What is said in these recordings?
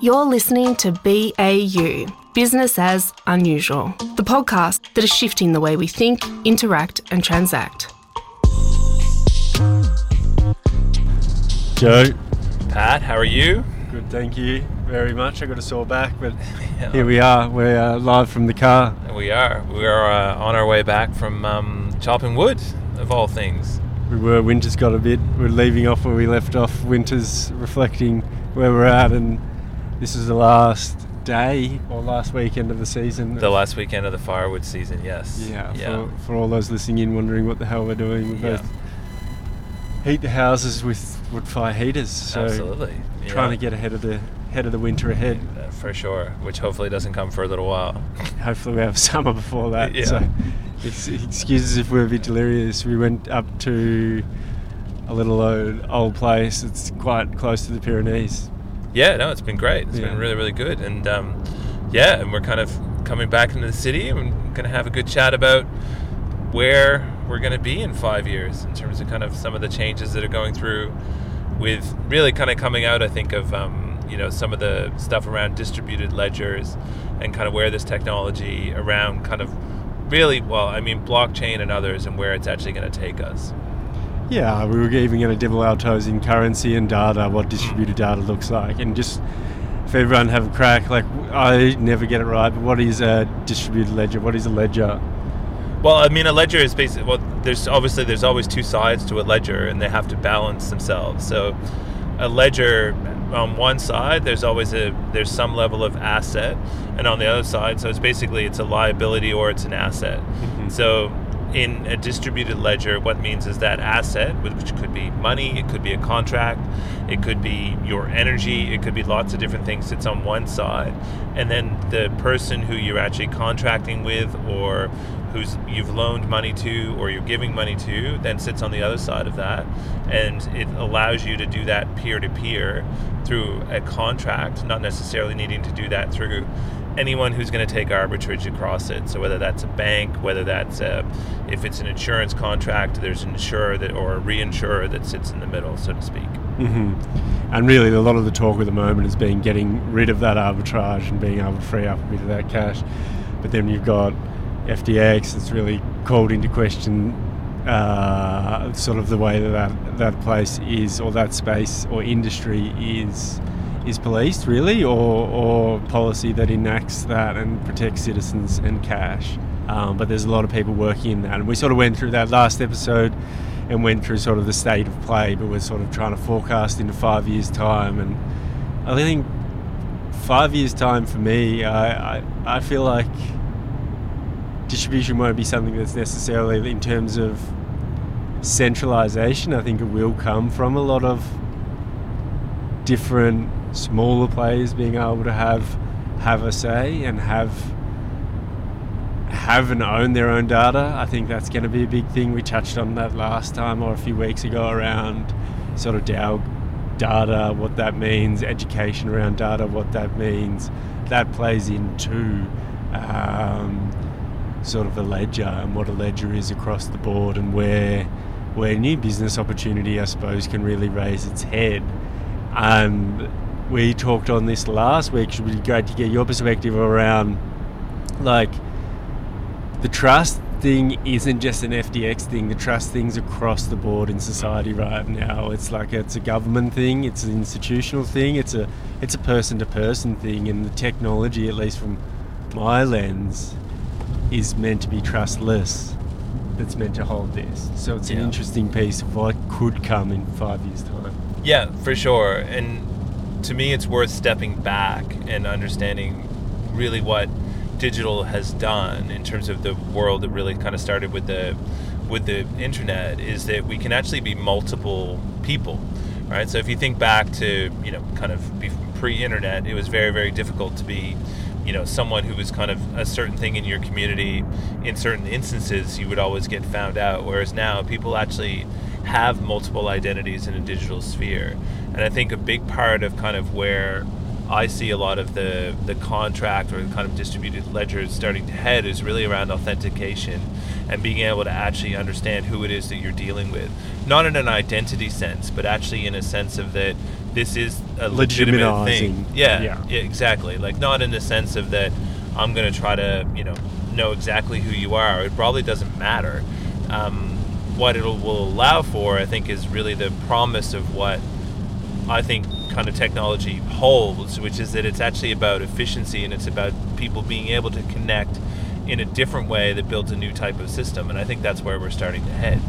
You're listening to BAU, Business as Unusual, the podcast that is shifting the way we think, interact, and transact. Joe, Pat, how are you? good, thank you very much. I got a sore back, but here we are. We're uh, live from the car. We are. We are uh, on our way back from um, chopping wood, of all things. We were. Winter's got a bit. We're leaving off where we left off. Winter's reflecting where we're at, and this is the last day or last weekend of the season. The last weekend of the firewood season, yes. yeah, Yeah. For, for all those listening in, wondering what the hell we're doing, we Yeah. both heat the houses with wood fire heaters. So Absolutely. trying to get ahead of the head of the winter ahead. Uh, for sure, which hopefully doesn't come for a little while. hopefully we have summer before that. Yeah. So it's, excuses if we're a bit delirious. We went up to a little old, old place. It's quite close to the Pyrenees. Yeah, no, it's been great. It's Yeah. been really, really good. And um, yeah, and we're kind of coming back into the city and we're going to have a good chat about where we're going to be in five years in terms of kind of some of the changes that are going through with really kind of coming out, I think, of, um, you know, some of the stuff around distributed ledgers and kind of where this technology around kind of really, well, I mean, blockchain and others and where it's actually going to take us. Yeah, we were even going to dibble our toes in currency and data, what distributed data looks like, and just for everyone have a crack. Like I never get it right, but what is a distributed ledger? What is a ledger? Well, I mean, a ledger is basically well. There's obviously there's always two sides to a ledger, and they have to balance themselves. So, a ledger on one side, there's always a there's some level of asset, and on the other side, so it's basically it's a liability or it's an asset. Mm-hmm. So, in a distributed ledger, what means is that asset, which could be money, it could be a contract, it could be your energy, it could be lots of different things, sits on one side. And then the person who you're actually contracting with or who's you've loaned money to or you're giving money to then sits on the other side of that. And it allows you to do that peer to peer through a contract, not necessarily needing to do that through anyone who's going to take arbitrage across it. So whether that's a bank, whether that's a, if it's an insurance contract, there's an insurer that or a reinsurer that sits in the middle, so to speak. hmm And really, a lot of the talk at the moment has been getting rid of that arbitrage and being able to free up a bit of that cash. But then you've got FTX that's really called into question uh, sort of the way that, that that place is, or that space or industry is is policed, really, or, or policy that enacts that and protects citizens and cash. Um, but there's a lot of people working in that, and we sort of went through that last episode and went through sort of the state of play, but we're sort of trying to forecast into five years' time. And I think five years' time for me, I, I, I feel like distribution won't be something that's necessarily in terms of centralization. I think it will come from a lot of different smaller players being able to have have a say and have have and own their own data. I think that's going to be a big thing. We touched on that last time or a few weeks ago around sort of DAO data, what that means, education around data, what that means. That plays into um, sort of a ledger and what a ledger is across the board and where where new business opportunity, I suppose, can really raise its head. And we talked on this last week. It would be great to get your perspective around like the trust thing isn't just an FTX thing. The trust thing's across the board in society right now. It's like it's a government thing. It's an institutional thing. It's a it's a person to person thing. And the technology, at least from my lens, is meant to be trustless. That's meant to hold this. So it's an Yeah. interesting piece of what could come in five years' time. Yeah, for sure. And to me, it's worth stepping back and understanding really what digital has done in terms of the world that really kind of started with the with the internet is that we can actually be multiple people right? So if you think back to you know kind of pre-internet it was very very difficult to be you know someone who was kind of a certain thing in your community. In certain instances you would always get found out whereas now people actually have multiple identities in a digital sphere and i think a big part of kind of where I see a lot of the the contract or the kind of distributed ledgers starting to head is really around authentication and being able to actually understand who it is that you're dealing with, not in an identity sense, but actually in a sense of that this is a legitimate thing. Yeah, Yeah. yeah, exactly. Like not in the sense of that I'm going to try to you know know exactly who you are. It probably doesn't matter. Um, what it will allow for, I think, is really the promise of what I think kind of technology holds, which is that it's actually about efficiency and it's about people being able to connect in a different way that builds a new type of system. And I think that's where we're starting to head.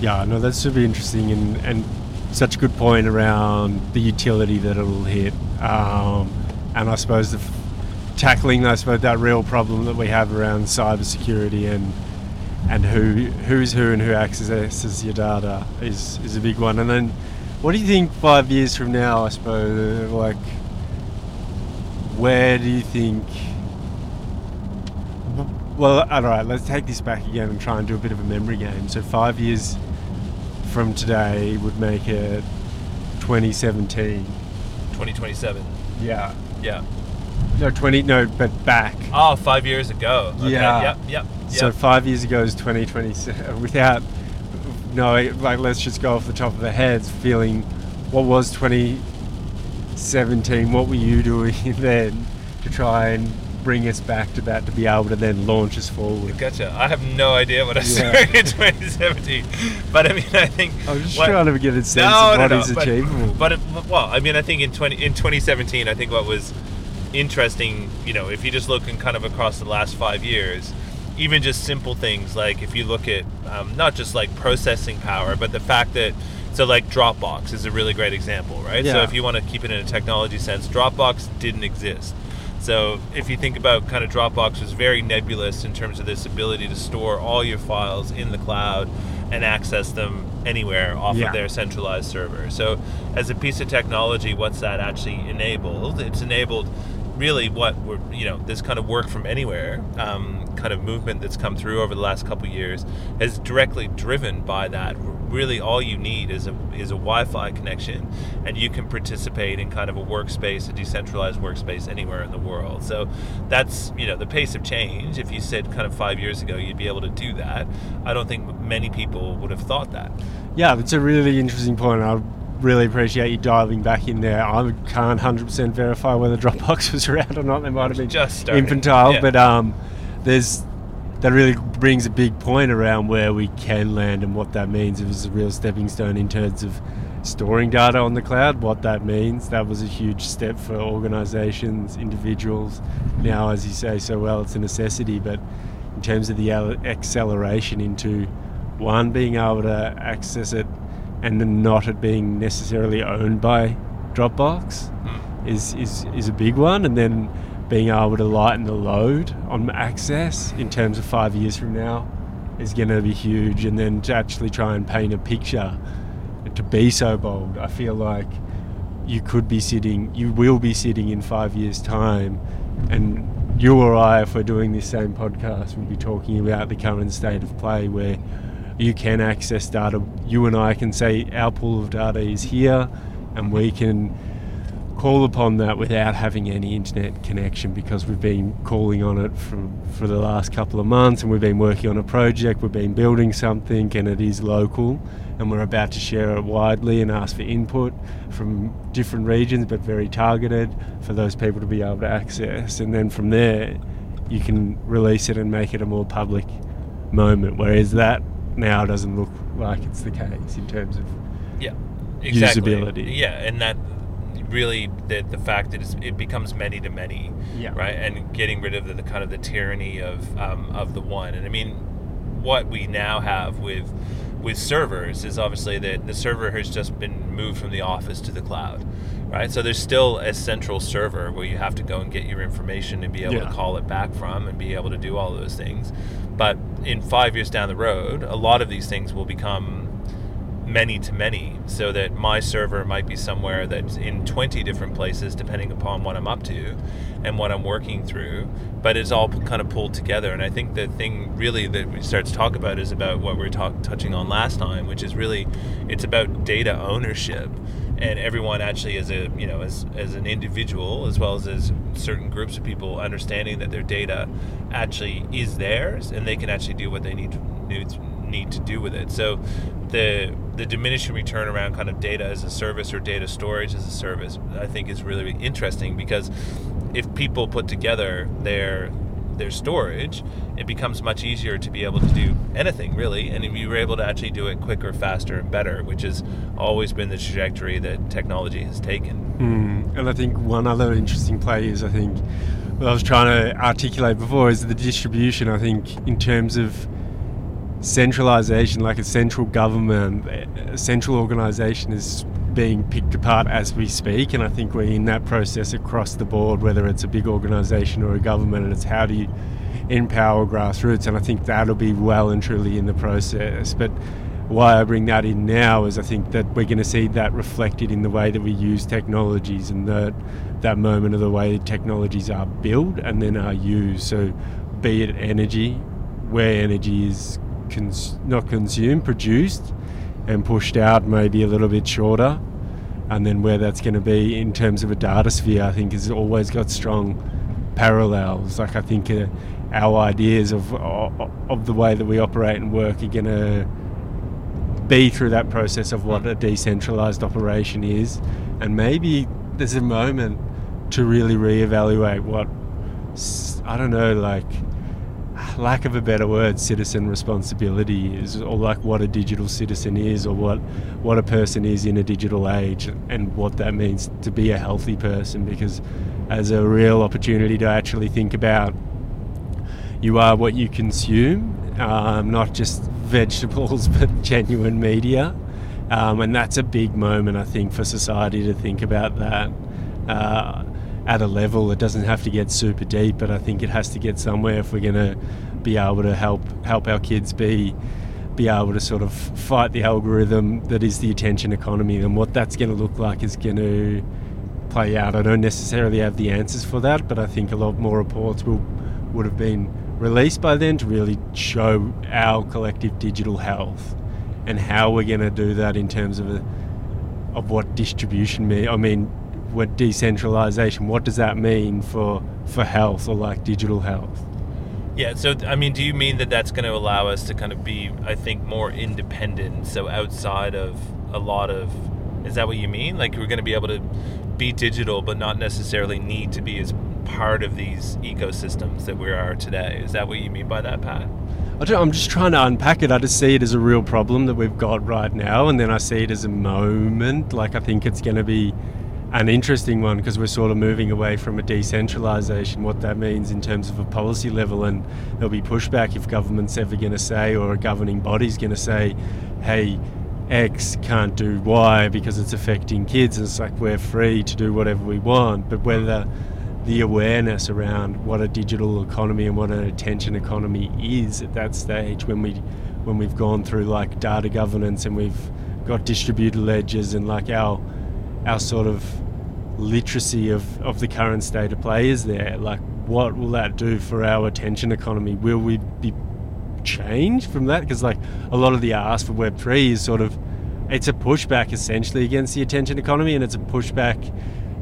Yeah, no, that's super interesting and, and such a good point around the utility that it'll hit. Um, and I suppose the f- tackling, I suppose, that real problem that we have around cybersecurity and and who who's who and who accesses your data is, is a big one. And then, what do you think five years from now? I suppose, uh, like, where do you think? Well, all right. Let's take this back again and try and do a bit of a memory game. So five years from today would make it 2017. 2027. Yeah. Yeah. No, 20. No, but back. Oh, five years ago. Okay. Yeah. Yep. Yep. So five years ago is 2020. Without no, like let's just go off the top of the heads. Feeling, what was 2017? What were you doing then to try and bring us back to that to be able to then launch us forward? Gotcha. I have no idea what I was Yeah. doing in 2017, but I mean, I think I was just what- trying to get a sense no, of no, what no, is but- achievable. But, it, well, I mean, I think in 20 in 2017, I think what was interesting, you know, if you just look in kind of across the last five years, even just simple things like if you look at um, not just like processing power, but the fact that so like Dropbox is a really great example, right? So if you want to keep it in a technology sense, Dropbox didn't exist. So if you think about kind of Dropbox was very nebulous in terms of this ability to store all your files in the cloud and access them anywhere off Yeah. of their centralized server. So as a piece of technology, what's that actually enabled? It's enabled really what we're you know this kind of work from anywhere um, kind of movement that's come through over the last couple years is directly driven by that. Really all you need is a is a Wi-Fi connection and you can participate in kind of a workspace a decentralized workspace anywhere in the world. So that's you know the pace of change. If you said kind of five years ago you'd be able to do that I don't think many people would have thought that. Yeah, it's a really interesting point. I really appreciate you diving back in there. I can't 100% verify whether Dropbox was around or not. They might have been Just starting. infantile, Yeah. but um, there's that really brings a big point around where we can land and what that means. It was a real stepping stone in terms of storing data on the cloud, what that means. That was a huge step for organizations, individuals. Now, as you say so well, it's a necessity, but in terms of the acceleration into one being able to access it and then not it being necessarily owned by Dropbox hmm. is, is, is a big one. And then being able to lighten the load on access in terms of five years from now is going to be huge. And then to actually try and paint a picture, to be so bold, I feel like you could be sitting, you will be sitting in five years' time, and you or I, if we're doing this same podcast, we'll be talking about the current state of play where you can access data. You and I can say our pool of data is here, and we can call upon that without having any internet connection because we've been calling on it for, for the last couple of months and we've been working on a project, we've been building something and it is local and we're about to share it widely and ask for input from different regions but very targeted for those people to be able to access and then from there you can release it and make it a more public moment whereas that now doesn't look like it's the case in terms of Yeah, exactly. Usability. Yeah, and that really the the fact that it's, it becomes many to many, Yeah. right, and getting rid of the, the kind of the tyranny of um, of the one. And I mean, what we now have with with servers is obviously that the server has just been moved from the office to the cloud, right? So there's still a central server where you have to go and get your information and be able Yeah. to call it back from and be able to do all those things. But in five years down the road, a lot of these things will become many to many so that my server might be somewhere that's in 20 different places depending upon what I'm up to and what I'm working through but it's all kind of pulled together. And I think the thing really that we start to talk about is about what we were talk, touching on last time which is really it's about data ownership and everyone actually as a you know as as an individual as well as as certain groups of people understanding that their data actually is theirs and they can actually do what they need need, need to do with it. So the the diminishing return around kind of data as a service or data storage as a service i think is really interesting because if people put together their their storage, it becomes much easier to be able to do anything really, and you were able to actually do it quicker, faster, and better, which has always been the trajectory that technology has taken. Mm. And I think one other interesting play is I think what I was trying to articulate before is the distribution. I think in terms of centralization, like a central government, a central organization is being picked apart as we speak. And I think we're in that process across the board, whether it's a big organisation or a government, and it's how do you empower grassroots. And I think that'll be well and truly in the process. But why I bring that in now is I think that we're going to see that reflected in the way that we use technologies and that that moment of the way technologies are built and then are used. So, be it energy, where energy is cons- not consumed, produced, and pushed out maybe a little bit shorter. And then where that's going to be in terms of a data sphere, I think has always got strong parallels. Like I think uh, our ideas of of the way that we operate and work are going to be through that process of what a decentralized operation is, and maybe there's a moment to really reevaluate what I don't know, like lack of a better word, citizen responsibility is, or like what a digital citizen is, or what what a person is in a digital age, and what that means to be a healthy person. Because as a real opportunity to actually think about you are what you consume, um, not just vegetables, but genuine media. Um, and that's a big moment, I think, for society to think about that. Uh, at a level. It doesn't have to get super deep, but I think it has to get somewhere if we're going to be able to help help our kids be be able to sort of fight the algorithm that is the attention economy. And what that's going to look like is going to play out. I don't necessarily have the answers for that, but I think a lot more reports will would have been released by then to really show our collective digital health and how we're going to do that in terms of a, of what distribution mean. I mean, what decentralization, what does that mean for, for health or like digital health? Yeah, so I mean, do you mean that that's going to allow us to kind of be, I think, more independent? So outside of a lot of, is that what you mean? Like we're going to be able to be digital, but not necessarily need to be as part of these ecosystems that we are today. Is that what you mean by that, Pat? I'm just trying to unpack it. I just see it as a real problem that we've got right now, and then I see it as a moment. Like I think it's going to be an interesting one because we're sort of moving away from a decentralization, what that means in terms of a policy level. And there'll be pushback if government's ever going to say, or a governing body's going to say, hey, X can't do Y because it's affecting kids. And it's like we're free to do whatever we want. But whether the awareness around what a digital economy and what an attention economy is at that stage when we when we've gone through like data governance and we've got distributed ledgers and like our our sort of literacy of, of the current state of play is there. Like, what will that do for our attention economy? Will we be changed from that? Because, like, a lot of the ask for Web3 is sort of it's a pushback essentially against the attention economy, and it's a pushback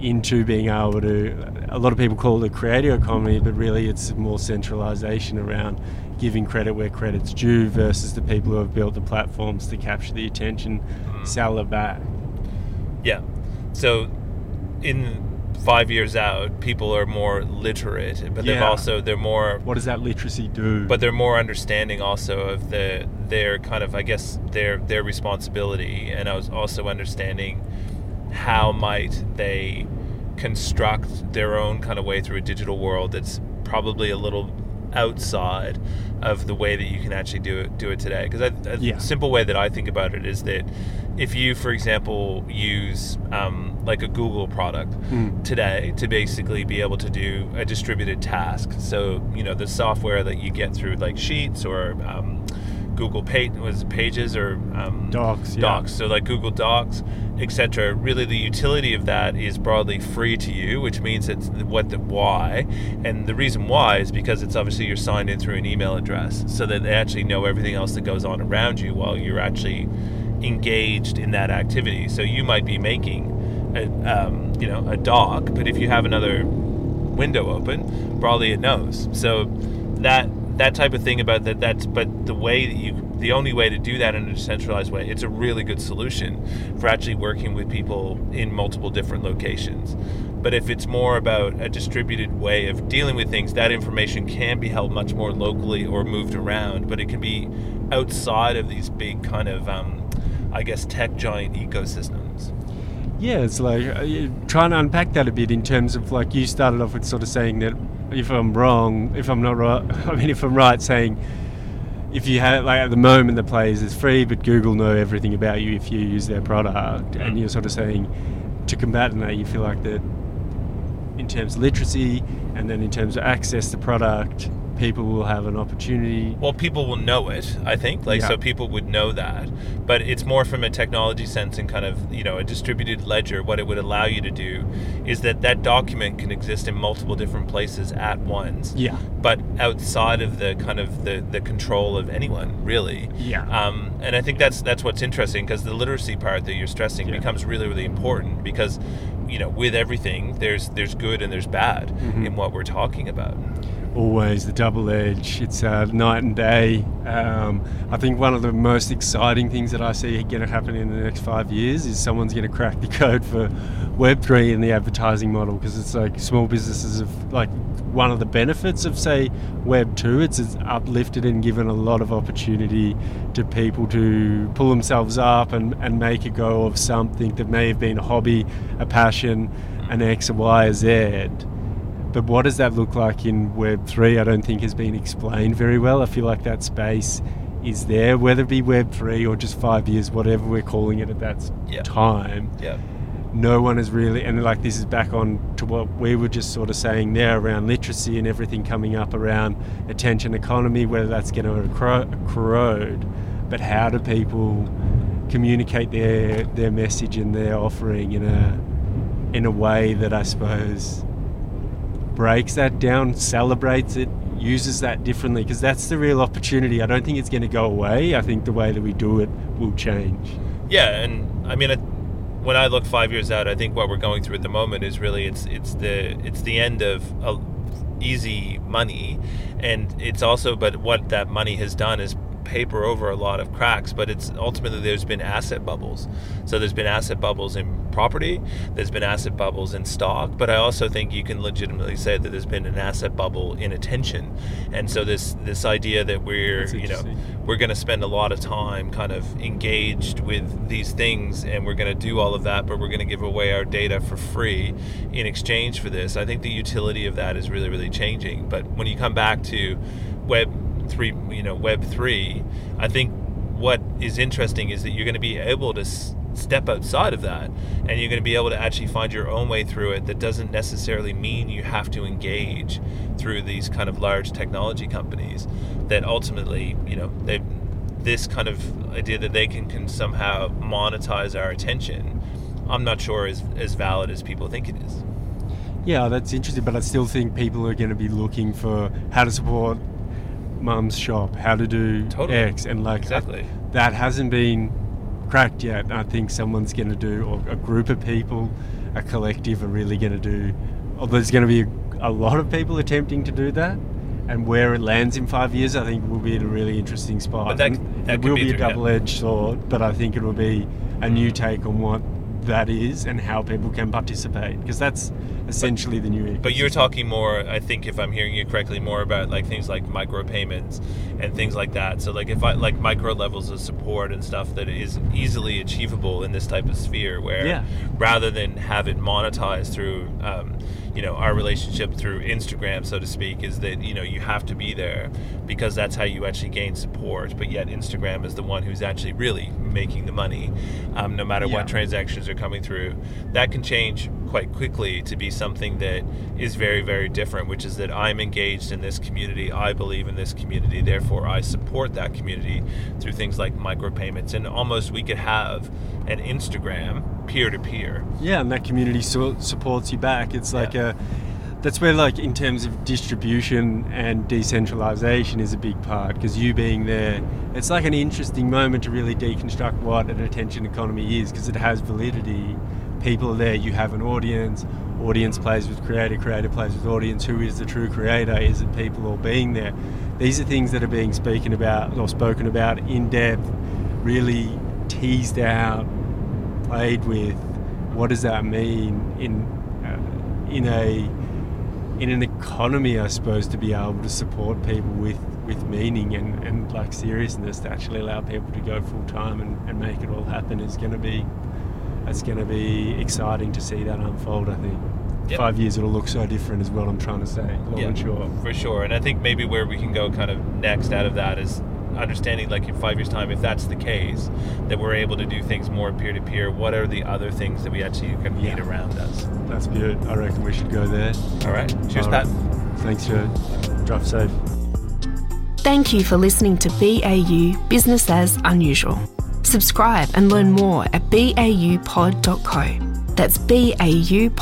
into being able to. A lot of people call it a creator economy, but really it's more centralization around giving credit where credit's due versus the people who have built the platforms to capture the attention, mm. sell it back. Yeah. So in five years out, people are more literate, but they've also they're more. What does that literacy do? But they're more understanding also of the their kind of I guess their their responsibility, and I was also understanding how might they construct their own kind of way through a digital world that's probably a little outside of the way that you can actually do it do it today. Because a yeah. simple way that I think about it is that if you, for example, use um, like a Google product mm. today to basically be able to do a distributed task, so you know the software that you get through like Sheets or um, Google Page was Pages or um, Docs, Docs. So like Google Docs, etc. Really, the utility of that is broadly free to you, which means it's what the why, and the reason why is because it's obviously you're signed in through an email address, so that they actually know everything else that goes on around you while you're actually engaged in that activity. So you might be making a, um, you know a dog, but if you have another window open, probably it knows. So that that type of thing about that that's but the way that you the only way to do that in a decentralized way it's a really good solution for actually working with people in multiple different locations. But if it's more about a distributed way of dealing with things that information can be held much more locally or moved around but it can be outside of these big kind of um, i guess tech giant ecosystems. Yeah, it's like uh, trying to unpack that a bit in terms of like you started off with sort of saying that if I'm wrong, if I'm not right, I mean, if I'm right, saying if you have like at the moment the players is free, but Google know everything about you if you use their product, and mm. you're sort of saying to combat that, you feel like that in terms of literacy and then in terms of access to product, people will have an opportunity. Well, people will know it, I think. Like, Yeah. so people would know that. But it's more from a technology sense and kind of, you know, a distributed ledger. What it would allow you to do is that that document can exist in multiple different places at once. Yeah. But outside of the kind of the, the control of anyone, really. Yeah. Um, and I think that's that's what's interesting because the literacy part that you're stressing Yeah. becomes really, really important because, you know, with everything, there's there's good and there's bad Mm-hmm. in what we're talking about. Always the double edge. It's uh, night and day. Um, I think one of the most exciting things that I see going to happen in the next five years is someone's going to crack the code for Web3 and the advertising model because it's like small businesses have like one of the benefits of say Web2. It's, it's uplifted and given a lot of opportunity to people to pull themselves up and, and make a go of something that may have been a hobby, a passion, an X, a Y, a Z. But what does that look like in Web3? I don't think has been explained very well. I feel like that space is there, whether it be Web3 or just five years, whatever we're calling it at that Yeah. time. Yeah. No one is really, and like this is back on to what we were just sort of saying there around literacy and everything coming up around attention economy, whether that's going to corrode. But how do people communicate their their message and their offering in a in a way that I suppose breaks that down, celebrates it, uses that differently because that's the real opportunity. I don't think it's going to go away. I think the way that we do it will change. Yeah, and I mean, when I look five years out, I think what we're going through at the moment is really it's it's the it's the end of uh, easy money, and it's also but what that money has done is paper over a lot of cracks but it's ultimately there's been asset bubbles so there's been asset bubbles in property there's been asset bubbles in stock but i also think you can legitimately say that there's been an asset bubble in attention. And so this this idea that we're you know we're going to spend a lot of time kind of engaged with these things and we're going to do all of that but we're going to give away our data for free in exchange for this i think the utility of that is really really changing. But when you come back to web 3 you know web 3 i think what is interesting is that you're going to be able to step outside of that and you're going to be able to actually find your own way through it that doesn't necessarily mean you have to engage through these kind of large technology companies that ultimately you know they this kind of idea that they can, can somehow monetize our attention i'm not sure is as valid as people think it is Yeah, that's interesting, but I still think people are going to be looking for how to support mum's shop, how to do Totally. X, and like Exactly. that hasn't been cracked yet. I think someone's going to do, or a group of people, a collective, are really going to do. Or there's going to be a, a lot of people attempting to do that, and where it lands in five years, I think will be in a really interesting spot. But that- that it will be be a double-edged sword, but I think it will be a new take on what that is and how people can participate because that's essentially the new. But you're talking more, I think, if I'm hearing you correctly, more about like things like micropayments and things like that. So like if I like micro levels of support and stuff that is easily achievable in this type of sphere, where Yeah. rather than have it monetized through, um, you know, our relationship through Instagram, so to speak, is that you know you have to be there because that's how you actually gain support. But yet Instagram is the one who's actually really making the money, um, no matter Yeah. what transactions are coming through. That can change quite quickly to be something that is very, very different, which is that I'm engaged in this community, I believe in this community, therefore I support that community through things like micropayments. And almost we could have an Instagram peer to peer. Yeah, and that community so- supports you back. It's like Yeah. a that's where like in terms of distribution and decentralization is a big part because you being there it's like an interesting moment to really deconstruct what an attention economy is because it has validity people are there you have an audience audience plays with creator creator plays with audience. Who is the true creator? Is it people or being there? These are things that are being spoken about or spoken about in depth really teased out played with. What does that mean in uh, in a in an economy, I suppose, to be able to support people with, with meaning and, and like seriousness to actually allow people to go full time and, and make it all happen is going to be it's going to be exciting to see that unfold. I think. Yep. Five years it'll look so different, is what I'm trying to say. Long yeah, and short. For sure, and I think maybe where we can go kind of next out of that is understanding like in five years time if that's the case that we're able to do things more peer-to-peer what are the other things that we actually can yeah. need around us that's good i reckon we should go there all right cheers all pat thanks joe drive safe thank you for listening to bau business as unusual subscribe and learn more at baupod.co that's baupod.co